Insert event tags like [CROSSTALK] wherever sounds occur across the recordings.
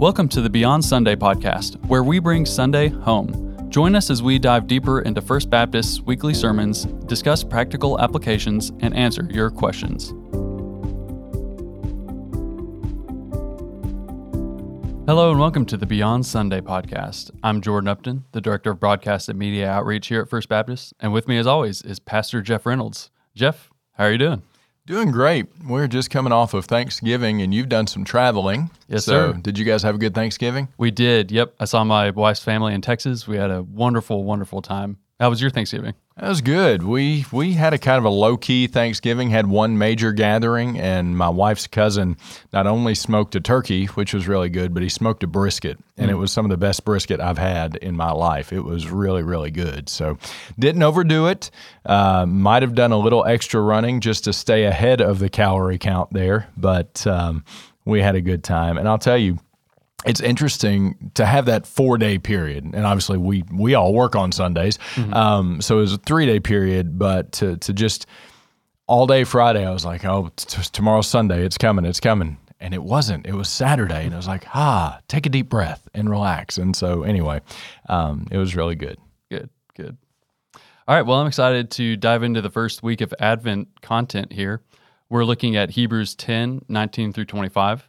Welcome to the Beyond Sunday podcast, where we bring Sunday home. Join us as we dive deeper into First Baptist's weekly sermons, discuss practical applications, and answer your questions. Hello and welcome to the Beyond Sunday podcast. I'm Jordan Upton, the Director of Broadcast and Media Outreach here at First Baptist, and with me as always is Pastor Jeff Reynolds. Jeff, how are you doing? Doing great. We're just coming off of Thanksgiving and you've done some traveling. Yes, so, sir. Did you guys have a good Thanksgiving? We did. Yep. I saw my wife's family in Texas. We had a wonderful, wonderful time. How was your Thanksgiving? That was good. We we had a kind of a low key Thanksgiving. Had one major gathering, and my wife's cousin not only smoked a turkey, which was really good, but he smoked a brisket, and it was some of the best brisket I've had in my life. It was really really good. So didn't overdo it. Uh, might have done a little extra running just to stay ahead of the calorie count there, but um, we had a good time. And I'll tell you it's interesting to have that four day period, and obviously we we all work on Sundays, um, so it was a three day period. But to to just all day Friday, I was like, oh, t- tomorrow's Sunday, it's coming, it's coming, and it wasn't. It was Saturday, and I was like, ah, take a deep breath and relax. And so anyway, um, it was really good. Good, good. All right. Well, I'm excited to dive into the first week of Advent content here. We're looking at Hebrews 10 19 through 25.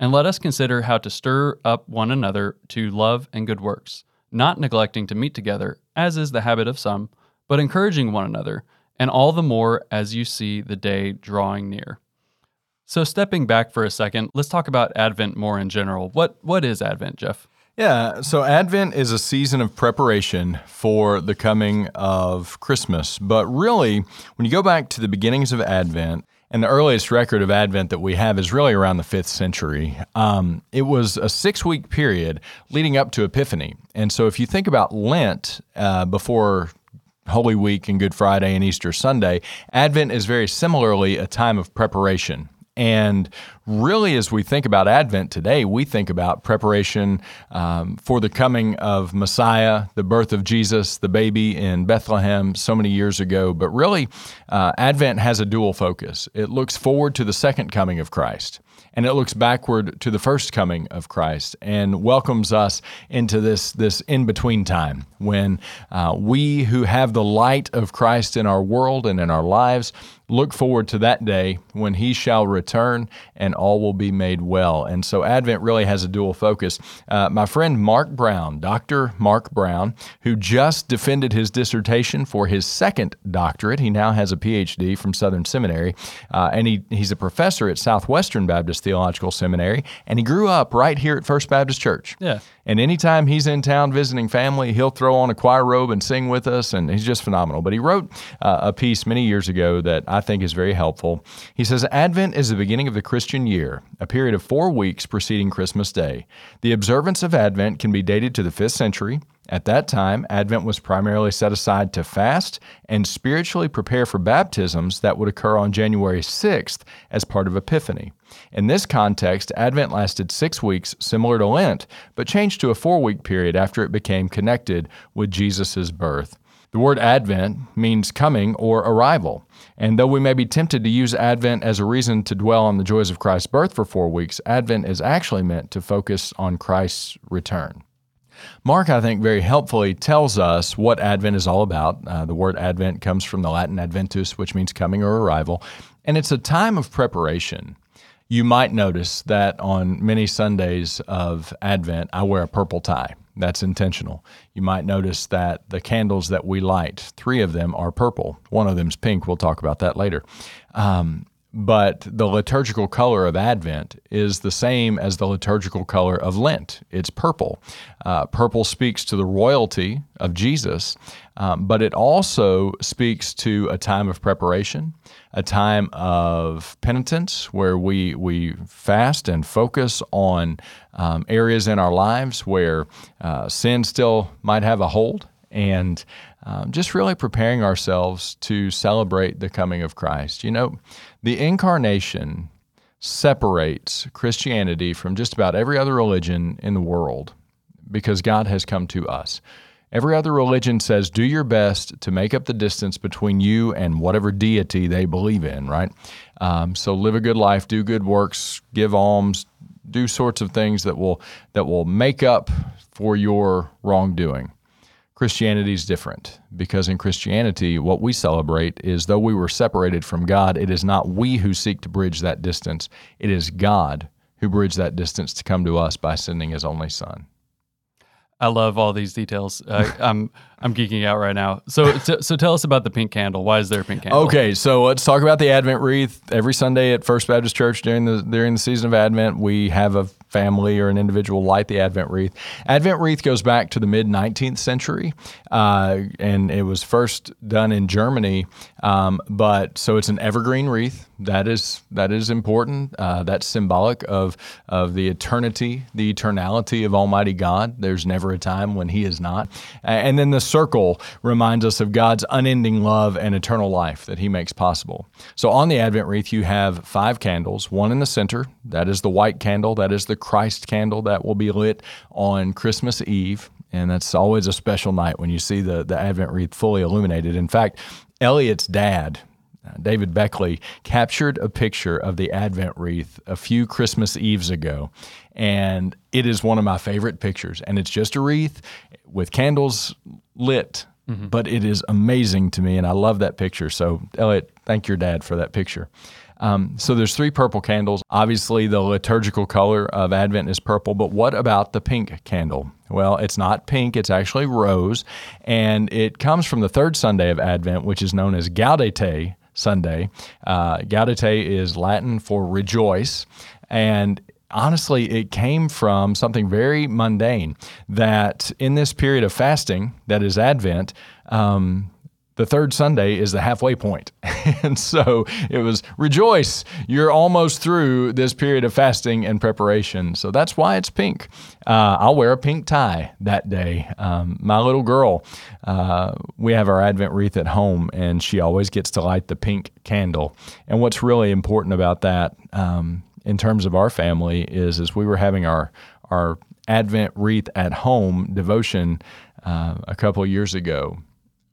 And let us consider how to stir up one another to love and good works, not neglecting to meet together, as is the habit of some, but encouraging one another, and all the more as you see the day drawing near. So, stepping back for a second, let's talk about Advent more in general. What what is Advent, Jeff? Yeah, so Advent is a season of preparation for the coming of Christmas. But really, when you go back to the beginnings of Advent, and the earliest record of Advent that we have is really around the fifth century. Um, it was a six week period leading up to Epiphany. And so if you think about Lent uh, before Holy Week and Good Friday and Easter Sunday, Advent is very similarly a time of preparation. And really, as we think about Advent today, we think about preparation um, for the coming of Messiah, the birth of Jesus, the baby in Bethlehem so many years ago. But really, uh, Advent has a dual focus. It looks forward to the second coming of Christ and it looks backward to the first coming of Christ and welcomes us into this this in between time when uh, we who have the light of Christ in our world and in our lives look forward to that day when he shall return and all will be made well. And so Advent really has a dual focus. Uh, my friend Mark Brown, Dr. Mark Brown, who just defended his dissertation for his second doctorate, he now has a PhD from Southern Seminary, uh, and he, he's a professor at Southwestern Baptist Theological Seminary, and he grew up right here at First Baptist Church. Yeah. And anytime he's in town visiting family, he'll throw on a choir robe and sing with us, and he's just phenomenal. But he wrote uh, a piece many years ago that I think is very helpful. He says Advent is the beginning of the Christian year, a period of four weeks preceding Christmas Day. The observance of Advent can be dated to the fifth century. At that time, Advent was primarily set aside to fast and spiritually prepare for baptisms that would occur on January 6th as part of Epiphany. In this context, Advent lasted six weeks, similar to Lent, but changed to a four week period after it became connected with Jesus' birth. The word Advent means coming or arrival. And though we may be tempted to use Advent as a reason to dwell on the joys of Christ's birth for four weeks, Advent is actually meant to focus on Christ's return. Mark, I think, very helpfully tells us what Advent is all about. Uh, the word Advent comes from the Latin adventus, which means coming or arrival, and it's a time of preparation. You might notice that on many Sundays of Advent, I wear a purple tie. That's intentional. You might notice that the candles that we light, three of them are purple. One of them's pink. We'll talk about that later. Um, but the liturgical color of Advent is the same as the liturgical color of Lent. It's purple. Uh, purple speaks to the royalty of Jesus, um, but it also speaks to a time of preparation, a time of penitence where we, we fast and focus on um, areas in our lives where uh, sin still might have a hold and um, just really preparing ourselves to celebrate the coming of Christ. You know, the incarnation separates Christianity from just about every other religion in the world because God has come to us. Every other religion says, do your best to make up the distance between you and whatever deity they believe in, right? Um, so live a good life, do good works, give alms, do sorts of things that will that will make up for your wrongdoing. Christianity is different because in Christianity, what we celebrate is though we were separated from God, it is not we who seek to bridge that distance. It is God who bridged that distance to come to us by sending his only son. I love all these details. Uh, I'm [LAUGHS] I'm geeking out right now. So, [LAUGHS] so, so tell us about the pink candle. Why is there a pink candle? Okay, so let's talk about the Advent wreath. Every Sunday at First Baptist Church during the during the season of Advent, we have a family or an individual light the Advent wreath. Advent wreath goes back to the mid 19th century, uh, and it was first done in Germany. Um, but so it's an evergreen wreath. That is that is important. Uh, that's symbolic of of the eternity, the eternality of Almighty God. There's never a time when He is not. And then the circle reminds us of God's unending love and eternal life that He makes possible. So on the Advent wreath, you have five candles. One in the center. That is the white candle. That is the Christ candle that will be lit on Christmas Eve. And that's always a special night when you see the, the Advent wreath fully illuminated. In fact, Elliot's dad, David Beckley, captured a picture of the Advent wreath a few Christmas Eves ago. And it is one of my favorite pictures. And it's just a wreath with candles lit, mm-hmm. but it is amazing to me. And I love that picture. So, Elliot, thank your dad for that picture. Um, so there's three purple candles. Obviously, the liturgical color of Advent is purple, but what about the pink candle? Well, it's not pink, it's actually rose, and it comes from the third Sunday of Advent, which is known as Gaudete Sunday. Uh, Gaudete is Latin for rejoice, and honestly, it came from something very mundane that in this period of fasting, that is Advent, um, the third Sunday is the halfway point. [LAUGHS] and so it was rejoice, you're almost through this period of fasting and preparation. So that's why it's pink. Uh, I'll wear a pink tie that day. Um, my little girl, uh, we have our Advent wreath at home, and she always gets to light the pink candle. And what's really important about that um, in terms of our family is as we were having our, our Advent wreath at home devotion uh, a couple years ago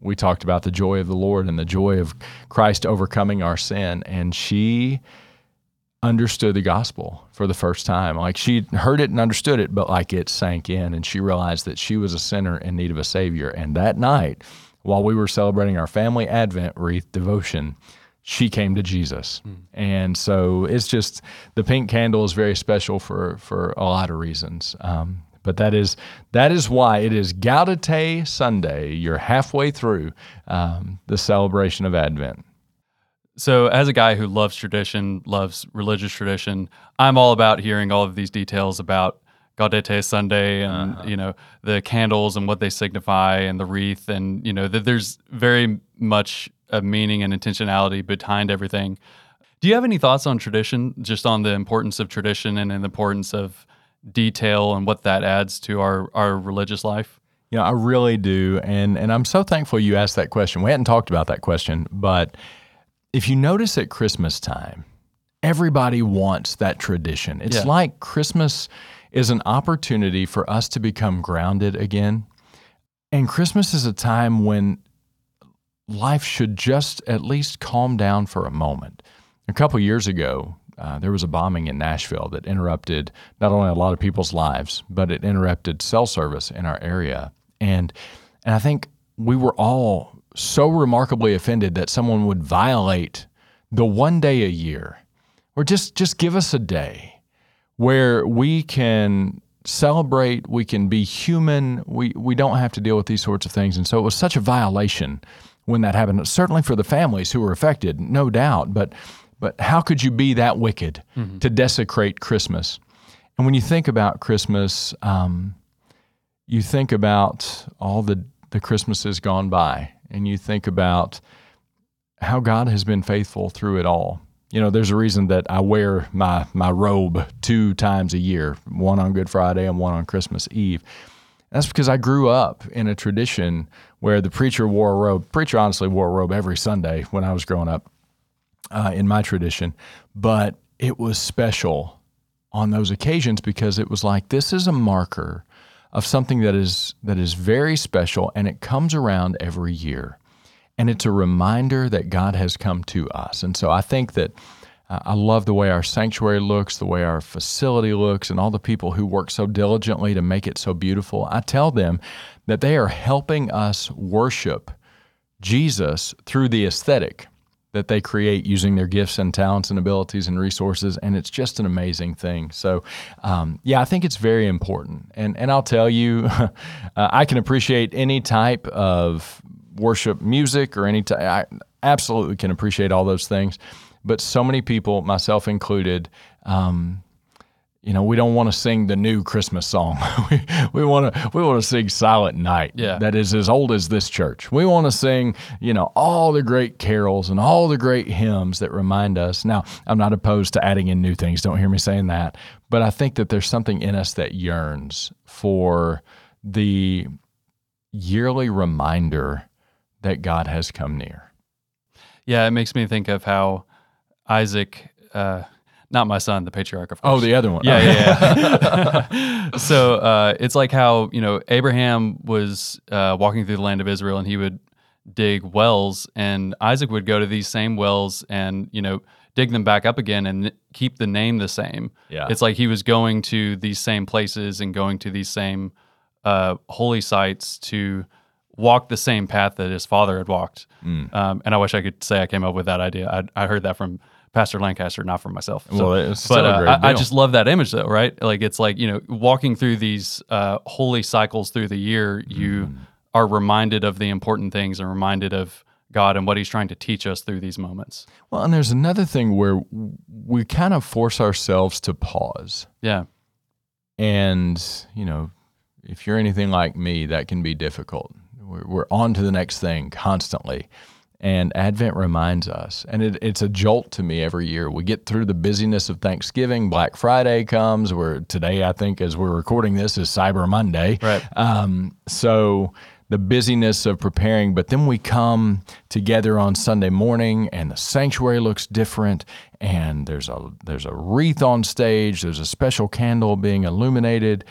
we talked about the joy of the Lord and the joy of Christ overcoming our sin. And she understood the gospel for the first time. Like she heard it and understood it, but like it sank in and she realized that she was a sinner in need of a savior. And that night, while we were celebrating our family Advent wreath devotion, she came to Jesus. Mm. And so it's just the pink candle is very special for for a lot of reasons. Um, but that is that is why it is Gaudete Sunday. You're halfway through um, the celebration of Advent. So, as a guy who loves tradition, loves religious tradition, I'm all about hearing all of these details about Gaudete Sunday and uh-huh. you know the candles and what they signify and the wreath and you know that there's very much a meaning and intentionality behind everything. Do you have any thoughts on tradition, just on the importance of tradition and the importance of detail and what that adds to our, our religious life? Yeah, I really do. And and I'm so thankful you asked that question. We hadn't talked about that question, but if you notice at Christmas time, everybody wants that tradition. It's yeah. like Christmas is an opportunity for us to become grounded again. And Christmas is a time when life should just at least calm down for a moment. A couple years ago, uh, there was a bombing in Nashville that interrupted not only a lot of people's lives, but it interrupted cell service in our area. And and I think we were all so remarkably offended that someone would violate the one day a year, or just just give us a day where we can celebrate, we can be human, we we don't have to deal with these sorts of things. And so it was such a violation when that happened. Certainly for the families who were affected, no doubt, but But how could you be that wicked to desecrate Christmas? And when you think about Christmas, um, you think about all the, the Christmases gone by, and you think about how God has been faithful through it all. You know, there's a reason that I wear my, my robe two times a year, one on Good Friday and one on Christmas Eve. That's because I grew up in a tradition where the preacher wore a robe. Preacher honestly wore a robe every Sunday when I was growing up uh, in my tradition, but it was special on those occasions because it was like this is a marker of something that is that is very special and it comes around every year and it's a reminder that God has come to us. And so I think that uh, I love the way our sanctuary looks, the way our facility looks, and all the people who work so diligently to make it so beautiful. I tell them that they are helping us worship Jesus through the aesthetic that they create using their gifts and talents and abilities and resources, and it's just an amazing thing. So, um, yeah, I think it's very important. And and I'll tell you, [LAUGHS] uh, I can appreciate any type of worship music or any type. I absolutely can appreciate all those things, but so many people, myself included. Um, you know, we don't want to sing the new Christmas song. [LAUGHS] we we want to we want to sing Silent Night. Yeah. That is as old as this church. We want to sing, you know, all the great carols and all the great hymns that remind us. Now, I'm not opposed to adding in new things. Don't hear me saying that. But I think that there's something in us that yearns for the yearly reminder that God has come near. Yeah, it makes me think of how Isaac, uh, not my son, the patriarch, of course. Oh, the other one. Yeah, yeah, [LAUGHS] yeah. [LAUGHS] so uh, it's like how you know Abraham was uh, walking through the land of Israel, and he would dig wells, and Isaac would go to these same wells, and you know dig them back up again, and keep the name the same. Yeah. it's like he was going to these same places and going to these same uh, holy sites to walk the same path that his father had walked. Mm. Um, and I wish I could say I came up with that idea. I, I heard that from Pastor Lancaster, not from myself. So- Well, it's but uh, I, I just love that image, though, right? Like it's like you know, walking through these uh, holy cycles through the year, you Mm. are reminded of the important things and reminded of God and what He's trying to teach us through these moments. Well, and there's another thing where we kind of force ourselves to pause. Yeah, And, you know, if you're anything like me, that can be difficult. We're, we're on to the next thing constantly. And Advent reminds us, and it, it's a jolt to me every year. We get through the busyness of Thanksgiving, Black Friday comes, where today, I think, as we're recording this, is Cyber Monday. Right. Um, so the busyness of preparing, but then we come together on Sunday morning, and the sanctuary looks different, and there's a there's a wreath on stage, there's a special candle being illuminated.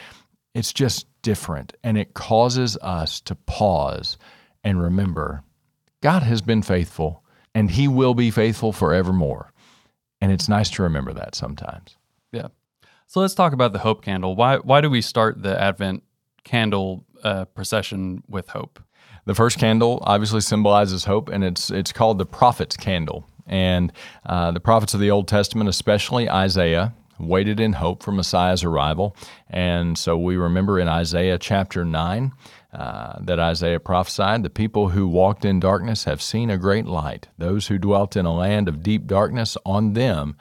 It's just different, and it causes us to pause and remember God has been faithful, and He will be faithful forevermore. And it's nice to remember that sometimes. yeah. So let's talk about the hope candle. Why why do we start the Advent candle uh, procession with hope? The first candle obviously symbolizes hope, and it's it's called the prophet's candle. And uh, the prophets of the Old Testament, especially Isaiah, waited in hope for Messiah's arrival. And so we remember in Isaiah chapter nine uh, that Isaiah prophesied, "The people who walked in darkness have seen a great light. Those who dwelt in a land of deep darkness, on them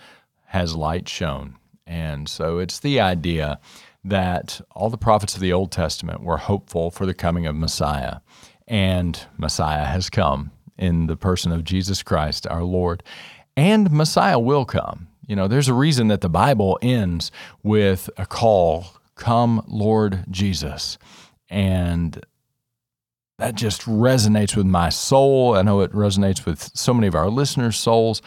has light shone." And so it's the idea that all the prophets of the Old Testament were hopeful for the coming of Messiah. And Messiah has come in the person of Jesus Christ, our Lord. And Messiah will come. You know, there's a reason that the Bible ends with a call, Come, Lord Jesus. And that just resonates with my soul. I know it resonates with so many of our listeners' souls.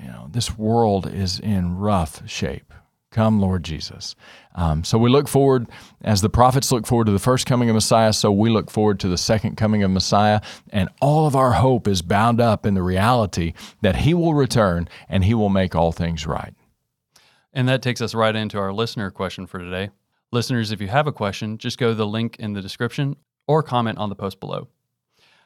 You know, this world is in rough shape. Come, Lord Jesus. Um, so we look forward, as the prophets look forward to the first coming of Messiah, so we look forward to the second coming of Messiah. And all of our hope is bound up in the reality that He will return and He will make all things right. And that takes us right into our listener question for today. Listeners, if you have a question, just go to the link in the description or comment on the post below.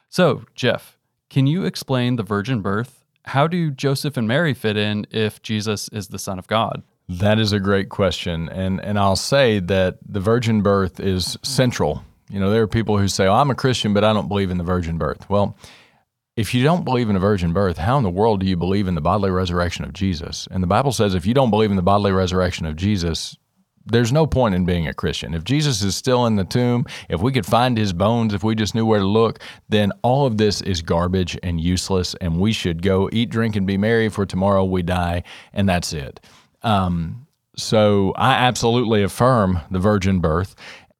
So, Jeff, can you explain the virgin birth? How do Joseph and Mary fit in if Jesus is the Son of God? That is a great question. And, and I'll say that the virgin birth is central. You know, there are people who say, oh, I'm a Christian, but I don't believe in the virgin birth. Well, if you don't believe in a virgin birth, how in the world do you believe in the bodily resurrection of Jesus? And the Bible says if you don't believe in the bodily resurrection of Jesus, there's no point in being a Christian. If Jesus is still in the tomb, if we could find his bones, if we just knew where to look, then all of this is garbage and useless, and we should go eat, drink, and be merry, for tomorrow we die, and that's it. Um, so I absolutely affirm the virgin birth,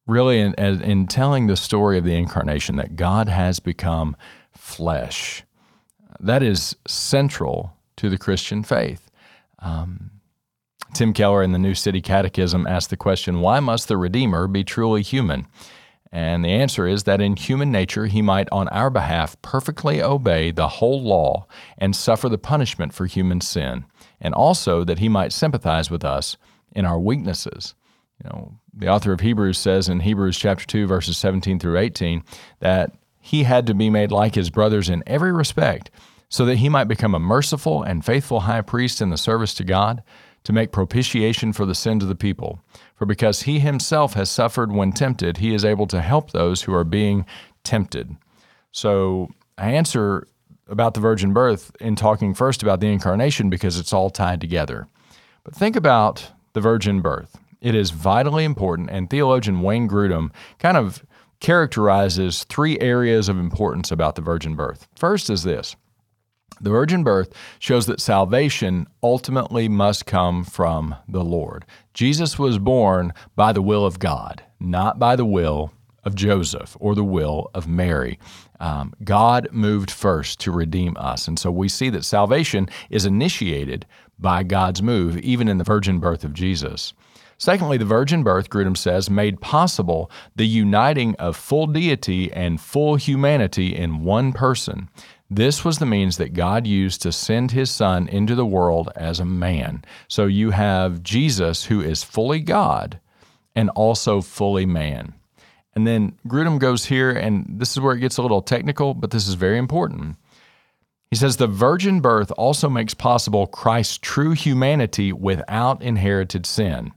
really, in, in telling the story of the incarnation that God has become flesh. That is central to the Christian faith. Um, Tim Keller in the New City Catechism asked the question why must the Redeemer be truly human? And the answer is that in human nature he might on our behalf perfectly obey the whole law and suffer the punishment for human sin, and also that he might sympathize with us in our weaknesses. You know, the author of Hebrews says in Hebrews chapter 2 verses 17 through 18 that he had to be made like his brothers in every respect, so that he might become a merciful and faithful high priest in the service to God, to make propitiation for the sins of the people. For because he himself has suffered when tempted, he is able to help those who are being tempted. So I answer about the virgin birth in talking first about the incarnation because it's all tied together. But think about the virgin birth. It is vitally important, and theologian Wayne Grudem kind of characterizes three areas of importance about the virgin birth. First is this the virgin birth shows that salvation ultimately must come from the Lord. Jesus was born by the will of God, not by the will of Joseph or the will of Mary. Um, God moved first to redeem us. And so we see that salvation is initiated by God's move, even in the virgin birth of Jesus. Secondly, the virgin birth, Grudem says, made possible the uniting of full deity and full humanity in one person. This was the means that God used to send his son into the world as a man. So you have Jesus, who is fully God and also fully man. And then Grudem goes here, and this is where it gets a little technical, but this is very important. He says the virgin birth also makes possible Christ's true humanity without inherited sin.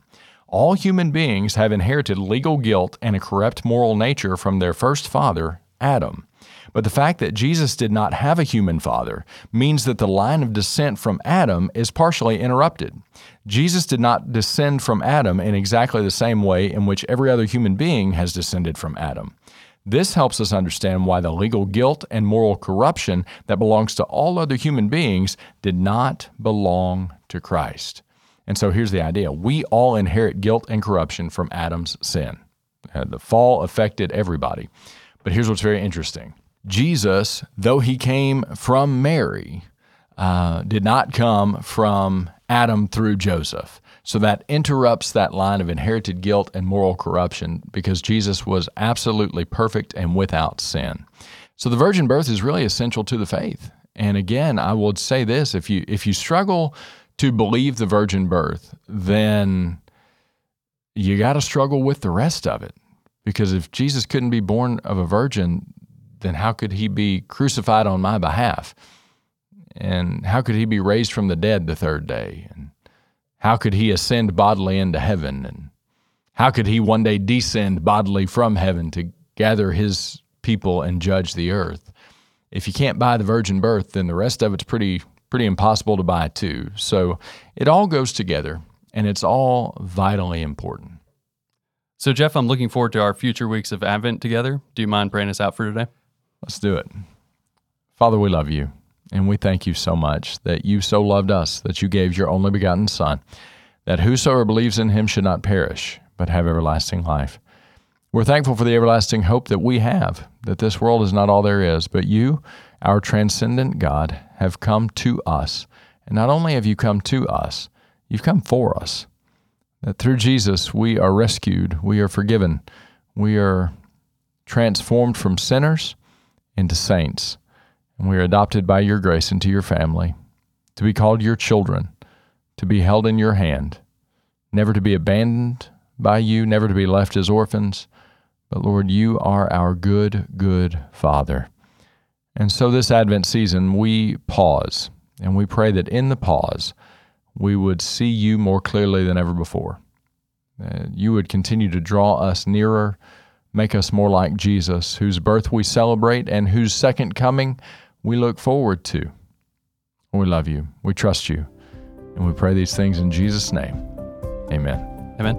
All human beings have inherited legal guilt and a corrupt moral nature from their first father, Adam. But the fact that Jesus did not have a human father means that the line of descent from Adam is partially interrupted. Jesus did not descend from Adam in exactly the same way in which every other human being has descended from Adam. This helps us understand why the legal guilt and moral corruption that belongs to all other human beings did not belong to Christ. And so here's the idea we all inherit guilt and corruption from Adam's sin. Uh, the fall affected everybody. But here's what's very interesting Jesus, though he came from Mary, uh, did not come from Adam through Joseph. So that interrupts that line of inherited guilt and moral corruption because Jesus was absolutely perfect and without sin. So the virgin birth is really essential to the faith. And again, I would say this if you if you struggle to believe the virgin birth, then you got to struggle with the rest of it. Because if Jesus couldn't be born of a virgin, then how could he be crucified on my behalf? And how could he be raised from the dead the third day? And how could he ascend bodily into heaven? And how could he one day descend bodily from heaven to gather his people and judge the earth? If you can't buy the virgin birth, then the rest of it's pretty pretty impossible to buy too. So it all goes together and it's all vitally important. So, Jeff, I'm looking forward to our future weeks of Advent together. Do you mind praying us out for today? Let's do it. Father, we love you and we thank you so much that you so loved us that you gave your only begotten Son, that whosoever believes in him should not perish, but have everlasting life. We're thankful for the everlasting hope that we have, that this world is not all there is, but you, our transcendent God, have come to us. And not only have you come to us, you've come for us. That through Jesus we are rescued, we are forgiven, we are transformed from sinners into saints, and we are adopted by your grace into your family, to be called your children, to be held in your hand, never to be abandoned by you, never to be left as orphans. But Lord, you are our good, good Father. And so this Advent season, we pause and we pray that in the pause, we would see you more clearly than ever before. Uh, you would continue to draw us nearer, make us more like Jesus, whose birth we celebrate and whose second coming we look forward to. We love you. We trust you. And we pray these things in Jesus' name. Amen. Amen.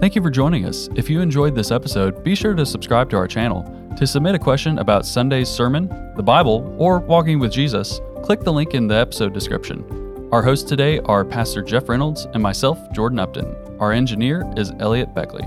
Thank you for joining us. If you enjoyed this episode, be sure to subscribe to our channel. To submit a question about Sunday's sermon, the Bible, or walking with Jesus, click the link in the episode description. Our hosts today are Pastor Jeff Reynolds and myself, Jordan Upton. Our engineer is Elliot Beckley.